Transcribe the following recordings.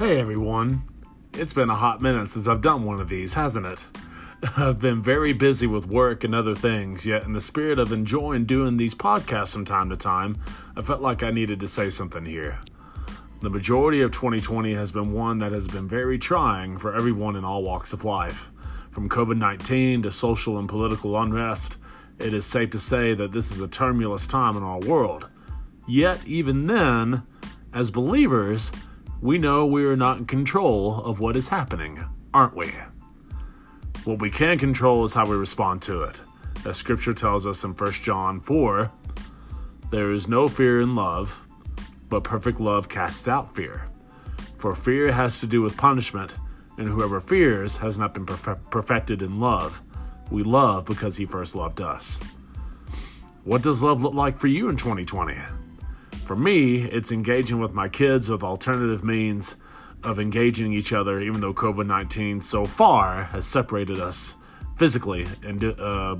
Hey everyone. It's been a hot minute since I've done one of these, hasn't it? I've been very busy with work and other things, yet, in the spirit of enjoying doing these podcasts from time to time, I felt like I needed to say something here. The majority of 2020 has been one that has been very trying for everyone in all walks of life. From COVID 19 to social and political unrest, it is safe to say that this is a tumultuous time in our world. Yet, even then, as believers, we know we are not in control of what is happening, aren't we? What we can control is how we respond to it. As scripture tells us in 1 John 4, there is no fear in love, but perfect love casts out fear. For fear has to do with punishment, and whoever fears has not been perfected in love. We love because he first loved us. What does love look like for you in 2020? For me, it's engaging with my kids with alternative means of engaging each other, even though COVID 19 so far has separated us physically and do, uh,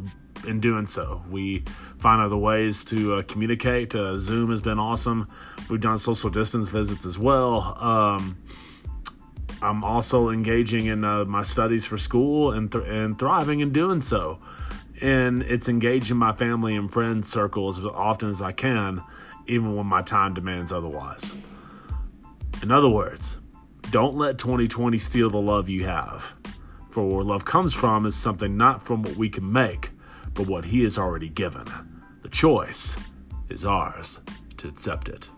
in doing so. We find other ways to uh, communicate. Uh, Zoom has been awesome. We've done social distance visits as well. Um, I'm also engaging in uh, my studies for school and, th- and thriving in doing so. And it's engaging my family and friends circles as often as I can even when my time demands otherwise. In other words, don't let 2020 steal the love you have. For where love comes from is something not from what we can make, but what He has already given. The choice is ours to accept it.